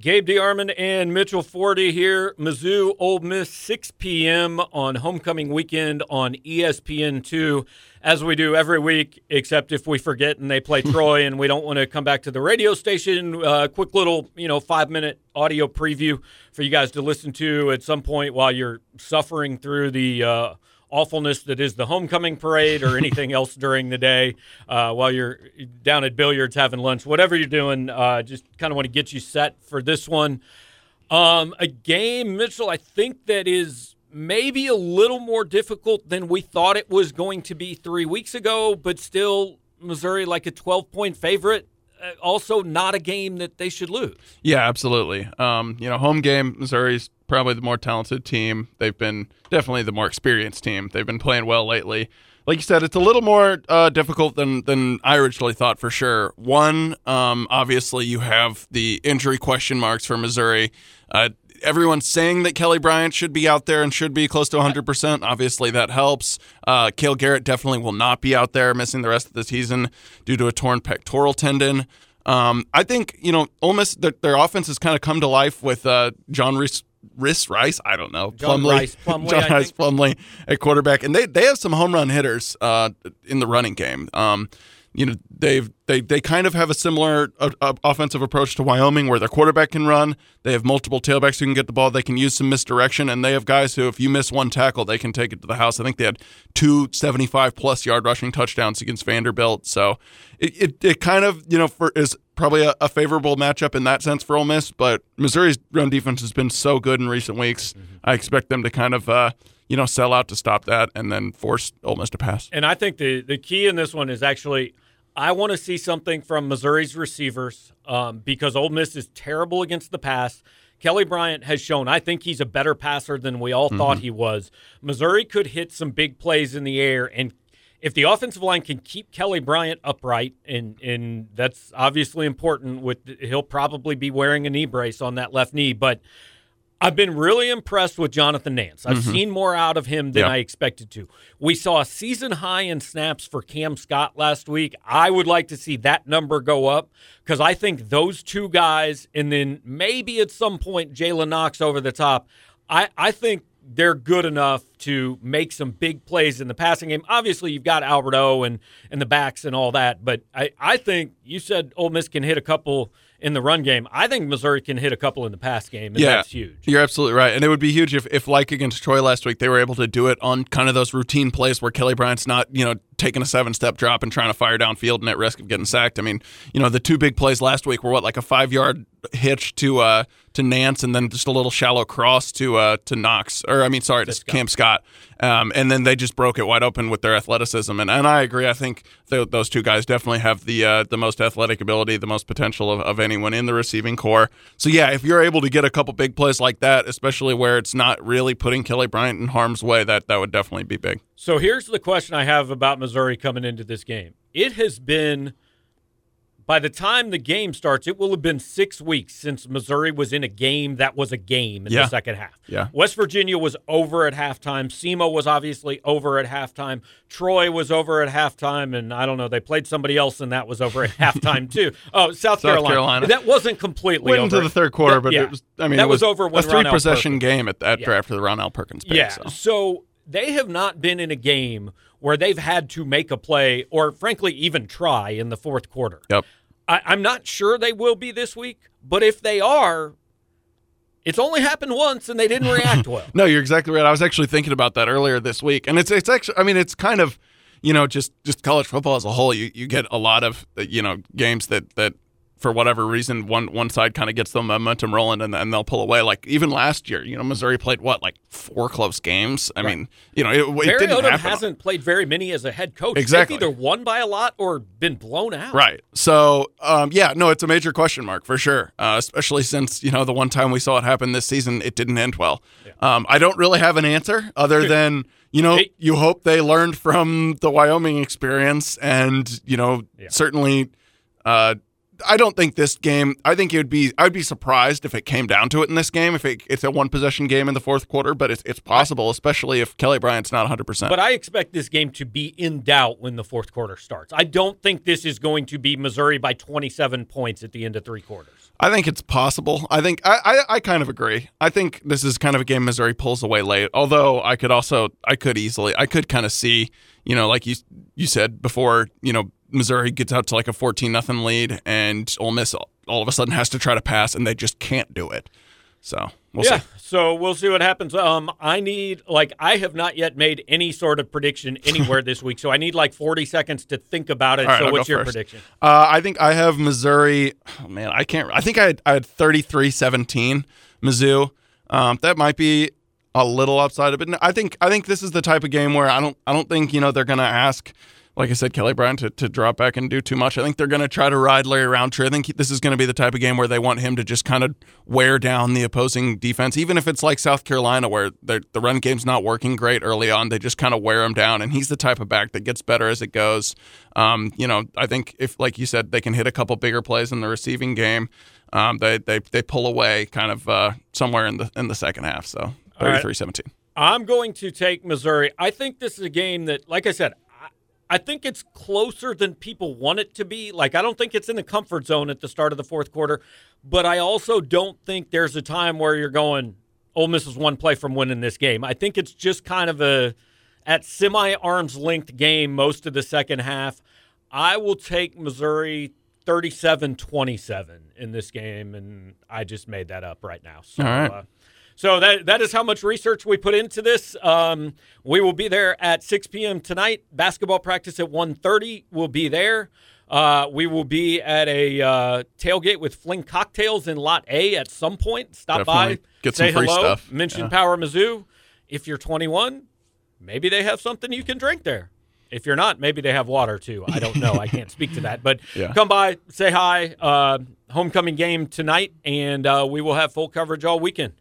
Gabe DeArmond and Mitchell Forty here. Mizzou, Ole Miss, 6 p.m. on homecoming weekend on ESPN2, as we do every week, except if we forget and they play Troy and we don't want to come back to the radio station. Uh, quick little, you know, five minute audio preview for you guys to listen to at some point while you're suffering through the. Uh, awfulness that is the homecoming parade or anything else during the day uh, while you're down at billiards having lunch, whatever you're doing. Uh, just kind of want to get you set for this one. Um, a game, Mitchell, I think that is maybe a little more difficult than we thought it was going to be three weeks ago, but still Missouri like a 12 point favorite. Uh, also, not a game that they should lose. Yeah, absolutely. Um, you know, home game, Missouri's probably the more talented team. They've been definitely the more experienced team. They've been playing well lately. Like you said, it's a little more uh, difficult than than I originally thought for sure. One, um, obviously, you have the injury question marks for Missouri. Uh, everyone's saying that Kelly Bryant should be out there and should be close to 100%. Obviously, that helps. Uh, Garrett definitely will not be out there, missing the rest of the season due to a torn pectoral tendon. Um, I think, you know, Ole Miss, their, their offense has kind of come to life with uh, John Rhys. Riss Rice, I don't know. John Plumlee, Rice Plumlee, John Rice. Plumlee at quarterback, and they they have some home run hitters uh, in the running game. Um, you know they've they they kind of have a similar uh, uh, offensive approach to Wyoming, where their quarterback can run. They have multiple tailbacks who can get the ball. They can use some misdirection, and they have guys who, if you miss one tackle, they can take it to the house. I think they had two seventy-five plus yard rushing touchdowns against Vanderbilt. So it it, it kind of you know for is probably a, a favorable matchup in that sense for Ole Miss. But Missouri's run defense has been so good in recent weeks. I expect them to kind of. Uh, you know, sell out to stop that, and then force Ole Miss to pass. And I think the the key in this one is actually I want to see something from Missouri's receivers um, because Ole Miss is terrible against the pass. Kelly Bryant has shown I think he's a better passer than we all thought he was. Missouri could hit some big plays in the air and if the offensive line can keep Kelly Bryant upright and and that's obviously important with he'll probably be wearing a knee brace on that left knee but I've been really impressed with Jonathan Nance. I've mm-hmm. seen more out of him than Yeah. I expected to. We saw a season high in snaps for Cam Scott last week. I would like to see that number go up because I think those two guys, and then maybe at some point Jalen Knox over the top. I, I think they're good enough to make some big plays in the passing game. Obviously, you've got Albert O and, and the backs and all that, but I, I think you said Ole Miss can hit a couple in the run game. I think Missouri can hit a couple in the pass game, and that's huge. You're absolutely right. And it would be huge if, if, like against Troy last week, they were able to do it on kind of those routine plays where Kelly Bryant's not, you know, taking a seven step drop and trying to fire downfield and at risk of getting sacked. I mean, you know, the two big plays last week were what, like a five yard hitch to uh to Nance and then just a little shallow cross to uh to Knox or I mean sorry to Cam Scott. Um, and then they just broke it wide open with their athleticism. And and I agree. I think th- those two guys definitely have the uh, the most athletic ability, the most potential of, of anyone in the receiving corps. So yeah, if you're able to get a couple big plays like that, especially where it's not really putting Kelly Bryant in harm's way, that that would definitely be big. So here's the question I have about Missouri coming into this game. It has been, by the time the game starts, it will have been six weeks since Missouri was in a game that was a game in Yeah. the second half. Yeah. West Virginia was over at halftime. SEMO was obviously over at halftime. Troy was over at halftime. And I don't know, they played somebody else and that was over at halftime too. Oh, South, Carolina. Carolina. That wasn't completely Went over. into the third quarter, That- but yeah. it was. I mean, that it was, over when a three possession game at, at Yeah. after the Ronnell Perkins pick. Yeah. So. So. they have not been in a game where they've had to make a play or, frankly, even try in the fourth quarter. Yep. I, I'm not sure they will be this week, but if they are, it's only happened once and they didn't react well. No, you're exactly right. I was actually thinking about that earlier this week, and it's it's actually. I mean, it's kind of, you know, just just college football as a whole. You you get a lot of you know games that that for whatever reason one one side kind of gets the momentum rolling and and they'll pull away. Like even last year, you know, Missouri played what like four close games. I mean, you know, it, it Barry didn't Odom happen. hasn't played very many as a head coach. Exactly. They've either won by a lot or been blown out. Right. So, um, yeah, no, it's a major question mark for sure. Uh, especially since you know the one time we saw it happen this season, it didn't end well. Um, I don't really have an answer other than you know Hey. you hope they learned from the Wyoming experience, and you know Yeah. certainly. Uh, I don't think this game. I think it would be. I'd be surprised if it came down to it in this game. If it, it's a one possession game in the fourth quarter, but it's it's possible, especially if Kelly Bryant's not 100. percent But I expect this game to be in doubt when the fourth quarter starts. I don't think this is going to be Missouri by 27 points at the end of three quarters. I think it's possible. I think I, I, I kind of agree. I think this is kind of a game Missouri pulls away late. Although I could also I could easily I could kind of see you know like you you said before you know Missouri gets out to like a fourteen nothing lead and Ole Miss all of a sudden has to try to pass and they just can't do it. So we'll yeah, see. so we'll see what happens. Um, I need like I have not yet made any sort of prediction anywhere this week, so I need like forty seconds to think about it. Right, so I'll what's your first. prediction? Uh, I think I have Missouri. Oh, man, I can't. I think I had, I had 33-17 Mizzou. Um, that might be a little upside, of it. I think I think this is the type of game where I don't I don't think you know they're going to ask. Like I said, Kelly Bryant to, to drop back and do too much. I think they're going to try to ride Larry Rountree. I think this is going to be the type of game where they want him to just kind of wear down the opposing defense, even if it's like South Carolina, where the the run game's not working great early on. They just kind of wear him down, and he's the type of back that gets better as it goes. Um, you know, I think if, like you said, they can hit a couple bigger plays in the receiving game, um, they, they they pull away kind of uh, somewhere in the in the second half. So All right. 33-17. I'm going to take Missouri. I think this is a game that, like I said, I, think it's closer than people want it to be. Like, I don't think it's in the comfort zone at the start of the fourth quarter, but I also don't think there's a time where you're going, Ole Miss is one play from winning this game. I think it's just kind of a at semi arm's length game most of the second half. I will take Missouri 37 27 in this game, and I just made that up right now. So, All right. uh, so that that is how much research we put into this. Um, we will be there at 6 p.m. tonight. Basketball practice at 1.30. We'll be there. Uh, we will be at a uh, tailgate with Fling Cocktails in Lot A at some point. Stop by, Get say some free hello, stuff. mention Yeah. Power Mizzou. If you're 21, maybe they have something you can drink there. If you're not, maybe they have water too. I don't know. I can't speak to that. But Yeah. come by, say hi. Uh, homecoming game tonight, and uh, we will have full coverage all weekend.